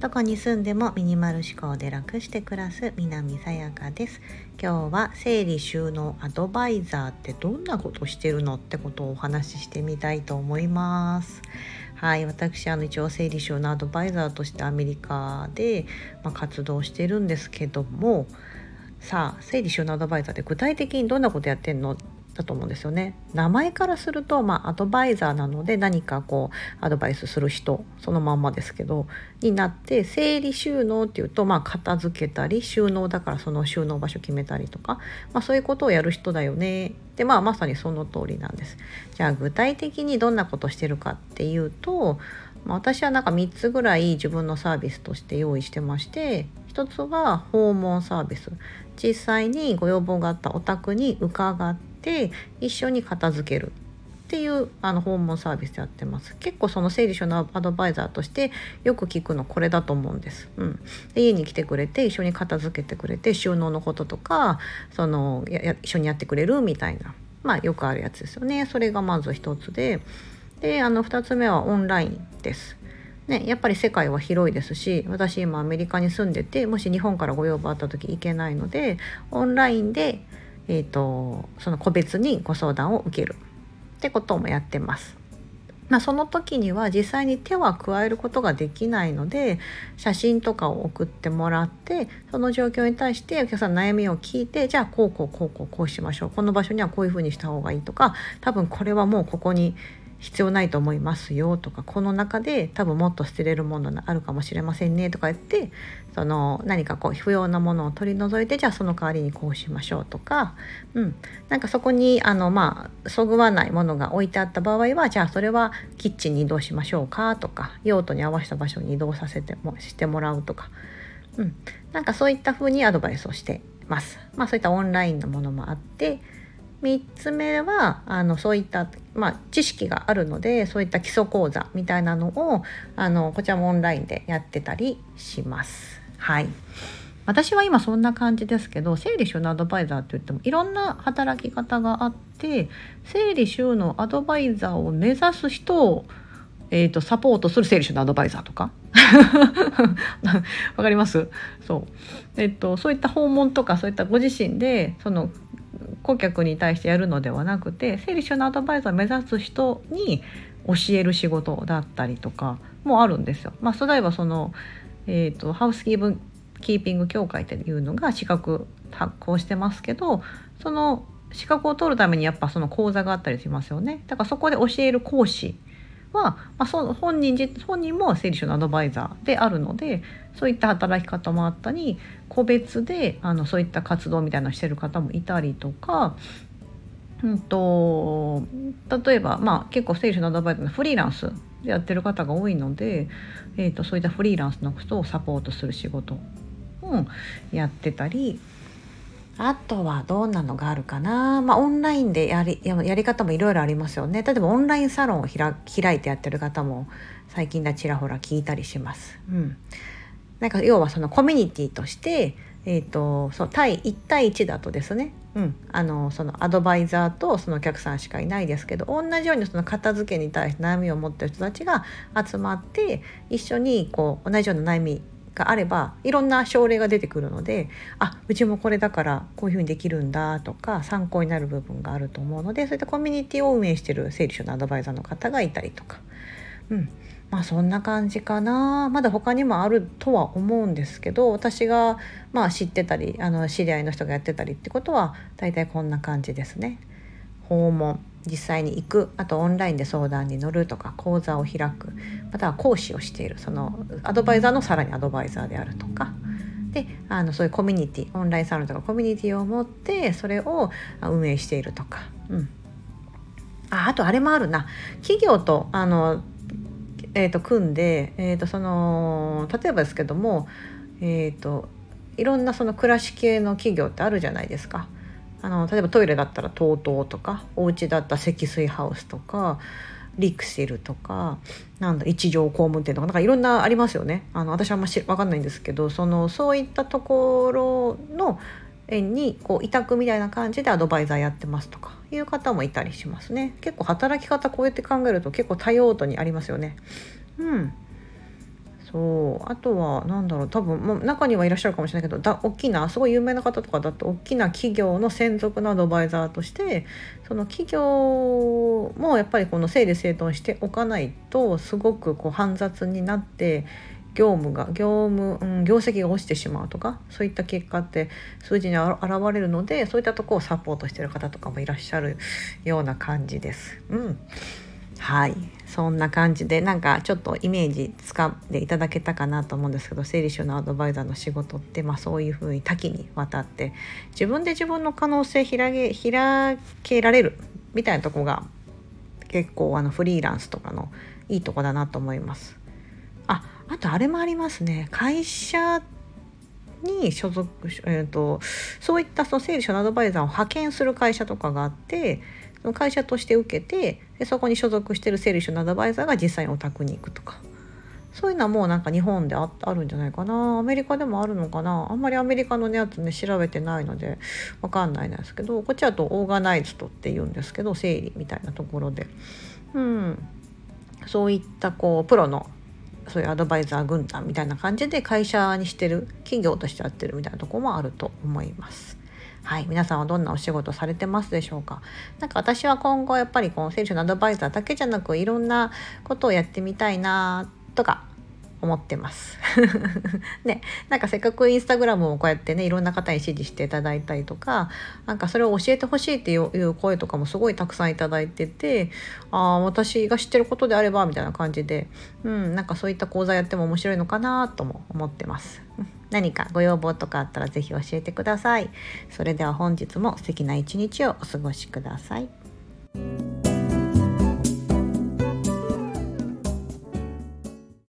どこに住んでもミニマル思考で楽して暮らす南さやかです。今日は整理収納アドバイザーってどんなことしてるのってことをお話ししてみたいと思います。はい私あの一応整理収納アドバイザーとしてアメリカで、まあ、活動してるんですけども。さあ整理収納アドバイザーって具体的にどんなことやってんの？だと思うんですよね。名前からすると、まあ、アドバイザーなので何かこうアドバイスする人そのまんまですけどになって整理収納っていうと、まあ、片付けたり収納だからその収納場所決めたりとか、まあ、そういうことをやる人だよねで、まあ、まさにその通りなんです。じゃあ具体的にどんなことしてるかっていうと、まあ、私はなんか3つぐらい自分のサービスとして用意してまして1つは訪問サービス実際にご要望があったお宅に伺って一緒に片付ける。っていうあの訪問サービスやってます。結構その整理収納アドバイザーとしてよく聞くのこれだと思うんです、うん、で家に来てくれて一緒に片付けてくれて収納のこととかそのや一緒にやってくれる？みたいな。まあよくあるやつですよね。それがまず一つで。であの2つ目はオンラインです。ね、やっぱり世界は広いですし私今アメリカに住んでてもし日本からご要望あった時行けないのでオンラインで、えーと、その個別にご相談を受けるってこともやってます。まあ、その時には実際に手は加えることができないので写真とかを送ってもらってその状況に対してお客さんの悩みを聞いてじゃあこうこうこうこうこうしましょうこの場所にはこういうふうにした方がいいとか多分これはもうここに必要ないと思いますよとかこの中で多分もっと捨てれるものがあるかもしれませんねとか言ってその何かこう不要なものを取り除いてじゃあその代わりにこうしましょうとか、うん、なんかそこにあのまあそぐわないものが置いてあった場合はじゃあそれはキッチンに移動しましょうかとか用途に合わせた場所に移動させてもしてもらうとか、うん、なんかそういった風にアドバイスをしてます。まあそういったオンラインのものもあって3つ目はあのそういった、まあ、知識があるのでそういった基礎講座みたいなのをあのこちらもオンラインでやってたりします。はい。私は今そんな感じですけど整理収納アドバイザーって言ってもいろんな働き方があって整理収納アドバイザーを目指す人を、えーと、サポートする整理収納アドバイザーとか。わかります？そう,、えーとそういった訪問とかそういったご自身でその顧客に対してやるのではなくて整理収納アドバイザーを目指す人に教える仕事だったりとかもあるんですよ。まあ、例えばその、えーと、ハウスキーキーピング協会っていうのが資格発行してますけどその資格を取るためにやっぱその講座があったりしますよね。だからそこで教える講師は、まあ、そ本人本人も整理収納アドバイザーであるのでそういった働き方もあったり個別であのそういった活動みたいなのしてる方もいたりとか、うんと、例えば、まあ、結構整理収納アドバイザーのフリーランスでやってる方が多いので、えーと、そういったフリーランスの人をサポートする仕事をやってたりあとはどんなのがあるかな、まあ、オンラインでやりやり方もいろいろありますよね。例えばオンラインサロンを開いてやってる方も最近だちらほら聞いたりします。うん、なんか要はそのコミュニティとして、えーと、そう対1対1だとですね、うん、あのそのアドバイザーとそのお客さんしかいないですけど同じようにその片付けに対して悩みを持ってる人たちが集まって一緒にこう同じような悩みがあればいろんな症例が出てくるのであうちもこれだからこういうふうにできるんだとか参考になる部分があると思うのでそういったコミュニティを運営してる整理収納アドバイザーの方がいたりとか、うん、まあそんな感じかな。まだ他にもあるとは思うんですけど私がまあ知ってたりあの知り合いの人がやってたりってことは大体こんな感じですね。訪問実際に行くあとオンラインで相談に乗るとか講座を開くまたは講師をしているそのアドバイザーのさらにアドバイザーであるとか。であのそういうコミュニティオンラインサロンとかコミュニティを持ってそれを運営しているとか、うん、ああとあれもあるな。企業とあの、えーと、組んで、えーと、その例えばですけども、えーといろんなその暮らし系の企業ってあるじゃないですか。あの例えばトイレだったら TOTO とかお家だったら積水ハウスとかリクシルとかなんだ一条工務店とかなんかいろんなありますよね。あの私はあんまし分かんないんですけどそのそういったところの園にこう委託みたいな感じでアドバイザーやってますとかいう方もいたりしますね。結構働き方こうやって考えると結構多用途にありますよね。うん。そうあとは何だろう多分もう中にはいらっしゃるかもしれないけどだ大きなすごい有名な方とかだと大きな企業の専属のアドバイザーとしてその企業もやっぱりこの整理整頓しておかないとすごくこう煩雑になって業務が業務、うん、業績が落ちてしまうとかそういった結果って数字に現れるのでそういったとこをサポートしてる方とかもいらっしゃるような感じです。うんはいそんな感じでなんかちょっとイメージつかんでいただけたかなと思うんですけど整理収納アドバイザーの仕事って、まあ、そういうふうに多岐にわたって自分で自分の可能性開け開けられるみたいなとこが結構あのフリーランスとかのいいとこだなと思います。ああとあれもありますね会社に所属、えーと、そういったその整理収納アドバイザーを派遣する会社とかがあって会社として受けてでそこに所属してる整理収納アドバイザーが実際にお宅に行くとか。そういうのはもうなんか日本でああるんじゃないかな。アメリカでもあるのかな。あんまりアメリカのやつね調べてないのでわかんないんですけどこっちだとオーガナイズドって言うんですけど整理みたいなところで。うん。そういったこうプロのそういうアドバイザー軍団みたいな感じで会社にしてる企業としてやってるみたいなとこもあると思います。はい、皆さんはどんなお仕事されてますでしょうか？なんか私は今後やっぱりこの選手のアドバイザーだけじゃなくいろんなことをやってみたいなとか思ってます。ね、なんかせっかくインスタグラムをこうやってねいろんな方に支持していただいたりとかなんかそれを教えてほしいっていう声とかもすごいたくさんいただいててああ私が知ってることであればみたいな感じで、うん、なんかそういった講座やっても面白いのかなとも思ってます。何かご要望とかあったら是非教えてください。それでは本日も素敵な一日をお過ごしください。